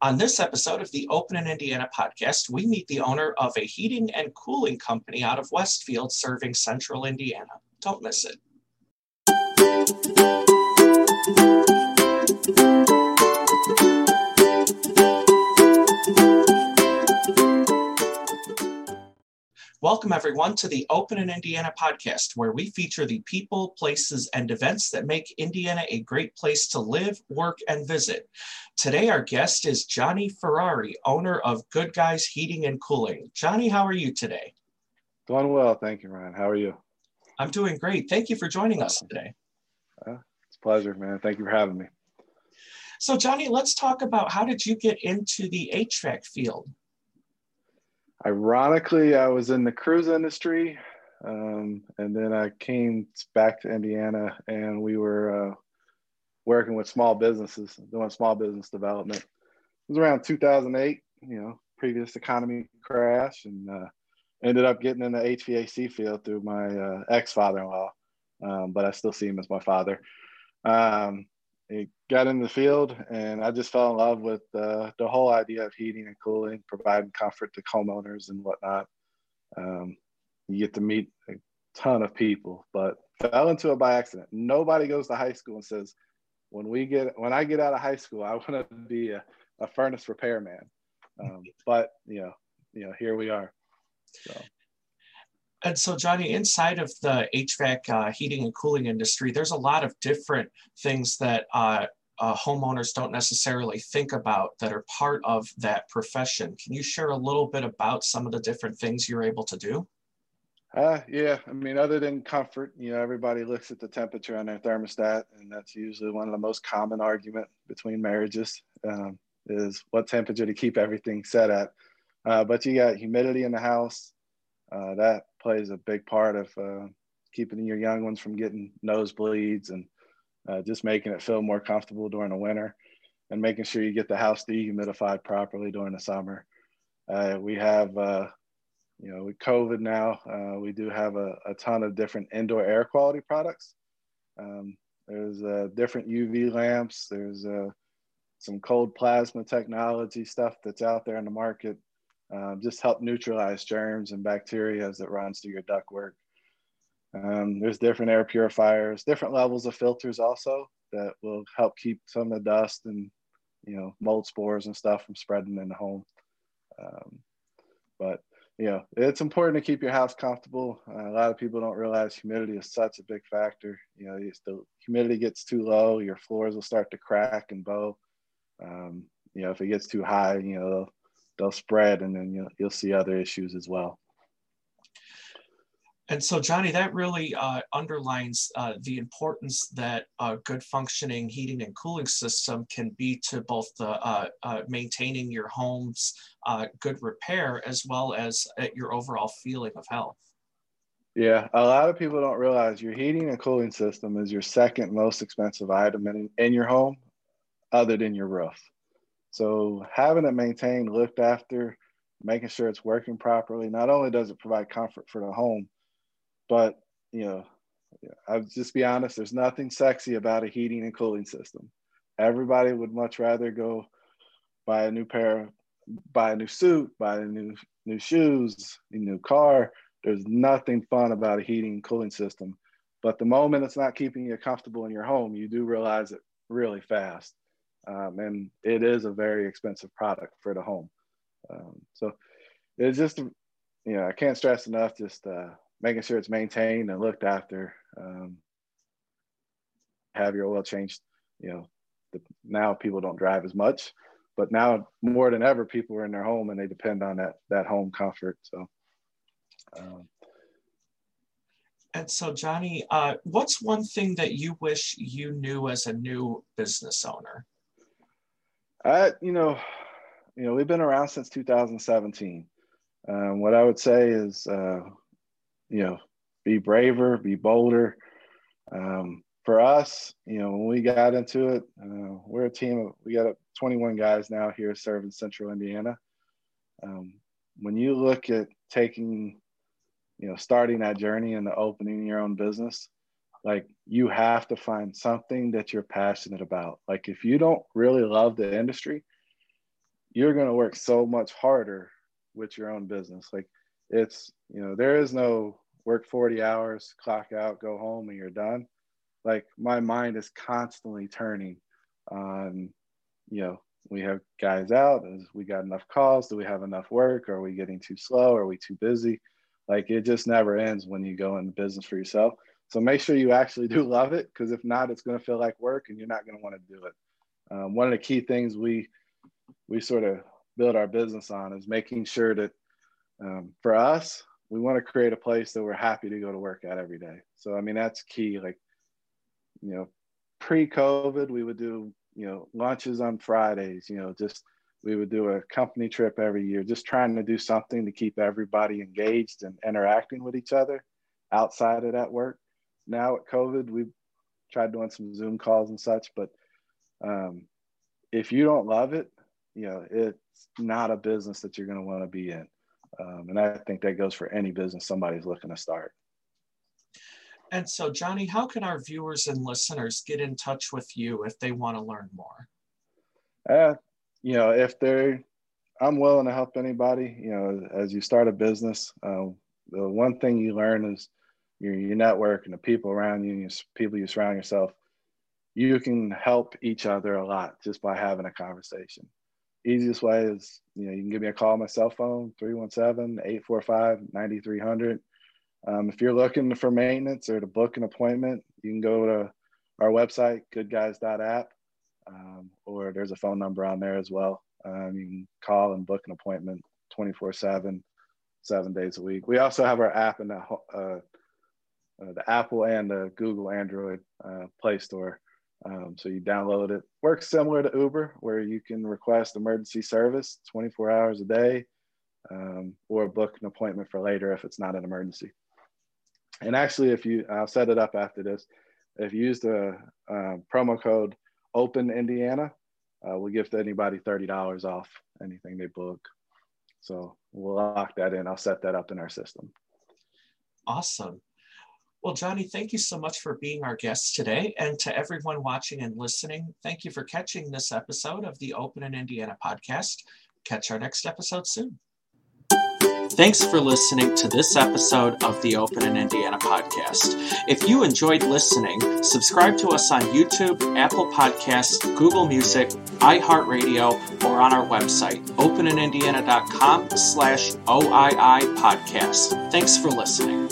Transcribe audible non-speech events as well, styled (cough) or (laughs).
On this episode of the Open in Indiana podcast, we meet the owner of a heating and cooling company out of Westfield serving central Indiana. Don't miss it. Welcome, everyone, to the Open in Indiana podcast, where we feature the people, places, and events that make Indiana a great place to live, work, and visit. Today, our guest is Johnnie Firari, owner of Good Guys Heating and Cooling. Johnnie, how are you today? Doing well. Thank you, Ryan. How are you? I'm doing great. Thank you for joining us today. Uh, it's a pleasure, man. Thank you for having me. So, Johnnie, let's talk about how did you get into the HVAC field? Ironically, I was in the cruise industry, um, and then I came back to Indiana, and we were uh, working with small businesses, doing small business development. It was around 2008, you know, previous economy crash, and uh, ended up getting in the HVAC field through my uh, ex father-in-law, um, but I still see him as my father. Um, he got in the field and I just fell in love with uh, the whole idea of heating and cooling, providing comfort to homeowners and whatnot. Um, you get to meet a ton of people, but fell into it by accident. Nobody goes to high school and says, when we get, when I get out of high school, I (laughs) want to be a, a furnace repairman. Um, but you know, you know, here we are. So. And so, Johnnie, inside of the HVAC uh, heating and cooling industry, there's a lot of different things that uh, uh, homeowners don't necessarily think about that are part of that profession. Can you share a little bit about some of the different things you're able to do? Uh, yeah, I mean, other than comfort, you know, everybody looks at the temperature on their thermostat, and that's usually one of the most common argument between marriages um, is what temperature to keep everything set at. Uh, but you got humidity in the house, uh, that plays a big part of uh, keeping your young ones from getting nosebleeds and uh, just making it feel more comfortable during the winter and making sure you get the house dehumidified properly during the summer. Uh, we have, uh, you know, with COVID now, uh, we do have a, a, ton of different indoor air quality products. Um, there's different UV lamps. There's some cold plasma technology stuff that's out there in the market um, just help neutralize germs and bacteria as it runs through your ductwork. Um, there's different air purifiers, different levels of filters also that will help keep some of the dust and you know mold spores and stuff from spreading in the home. Um, but you know it's important to keep your house comfortable. Uh, a lot of people don't realize humidity is such a big factor. You know, if the humidity gets too low, your floors will start to crack and bow. Um, you know, if it gets too high, you know they'll spread and then you'll, you'll see other issues as well. And so, Johnnie, that really uh, underlines uh, the importance that a good functioning heating and cooling system can be to both the uh, uh maintaining your home's uh, good repair as well as uh, your overall feeling of health. Yeah, a lot of people don't realize your heating and cooling system is your second most expensive item in, in your home, other than your roof. So having it maintained, looked after, making sure it's working properly, not only does it provide comfort for the home, but you know, I'll just be honest, there's nothing sexy about a heating and cooling system. Everybody would much rather go buy a new pair, buy a new suit, buy a new new shoes, a new car. There's nothing fun about a heating and cooling system. But the moment it's not keeping you comfortable in your home, you do realize it really fast um, and it is a very expensive product for the home. Um, so it's just, you know, I can't stress enough just uh, making sure it's maintained and looked after. Um, have your oil changed. You know, the, now people don't drive as much, but now more than ever, people are in their home and they depend on that that home comfort. So. Um, and so, Johnnie, uh, what's one thing that you wish you knew as a new business owner? You know, you know, we've been around since 2017. Um, what I would say is, uh, you know, be braver, be bolder. Um, for us, you know, when we got into it, uh, we're a team of, we got 21 guys now here serving Central Indiana. Um, when you look at taking, you know, starting that journey and the opening your own business, like you have to find something that you're passionate about like if you don't really love the industry you're going to work so much harder with your own business. Like it's, you know, there is no work 40 hours, clock out, go home, and you're done. Like my mind is constantly turning on, you know, we have guys out, is we got enough calls? Do we have enough work? Are we getting too slow? Are we too busy? Like it just never ends when you go into business for yourself. So make sure you actually do (laughs) love it, because if not, it's going to feel like work, and you're not going to want to do it. Um, one of the key things we we sort of build our business on is making sure that um, for us, we want to create a place that we're happy to go to work at every day. So I mean that's key. Like you know, pre-COVID, we would do you know lunches on Fridays. You know, just we would do a company trip every year, just trying to do something to keep everybody engaged and interacting with each other outside of that work. Now at COVID, we've tried doing some Zoom calls and such, but um, if you don't love it, you know, it's not a business that you're going to want to be in. Um, and I think that goes for any business somebody's looking to start. And so, Johnnie, how can our viewers and listeners get in touch with you if they want to learn more? Uh, you know, if they're, I'm willing to help anybody. You know, as you start a business, uh, the one thing you learn is your, your network and the people around you, and people you surround yourself. You can help each other a lot just by having a conversation easiest way is, you know, you can give me a call on my cell phone, 317-845-9300. Um, if you're looking for maintenance or to book an appointment, you can go to our website, goodguys.app, um, or there's a phone number on there as well. Um, you can call and book an appointment 24 seven, seven days a week. We also have our app in the, uh, uh, the Apple and the Google Android uh, Play Store. Um, so you download it. Works similar to Uber, where you can request emergency service 24 hours a day, um, or book an appointment for later if it's not an emergency. And actually, if you, I'll set it up after this. If you use the uh, promo code Open Indiana, uh, we'll give anybody $30 off anything they book. So we'll lock that in. I'll set that up in our system. Awesome. Well, Johnnie, thank you so much for being our guest today. And to everyone watching and listening, thank you for catching this episode of the Open in Indiana podcast. Catch our next episode soon. Thanks for listening to this episode of the Open in Indiana podcast. If you enjoyed listening, subscribe to us on YouTube, Apple Podcasts, Google Music, iHeartRadio, or on our website, openindiana.com slash OII podcast. Thanks for listening.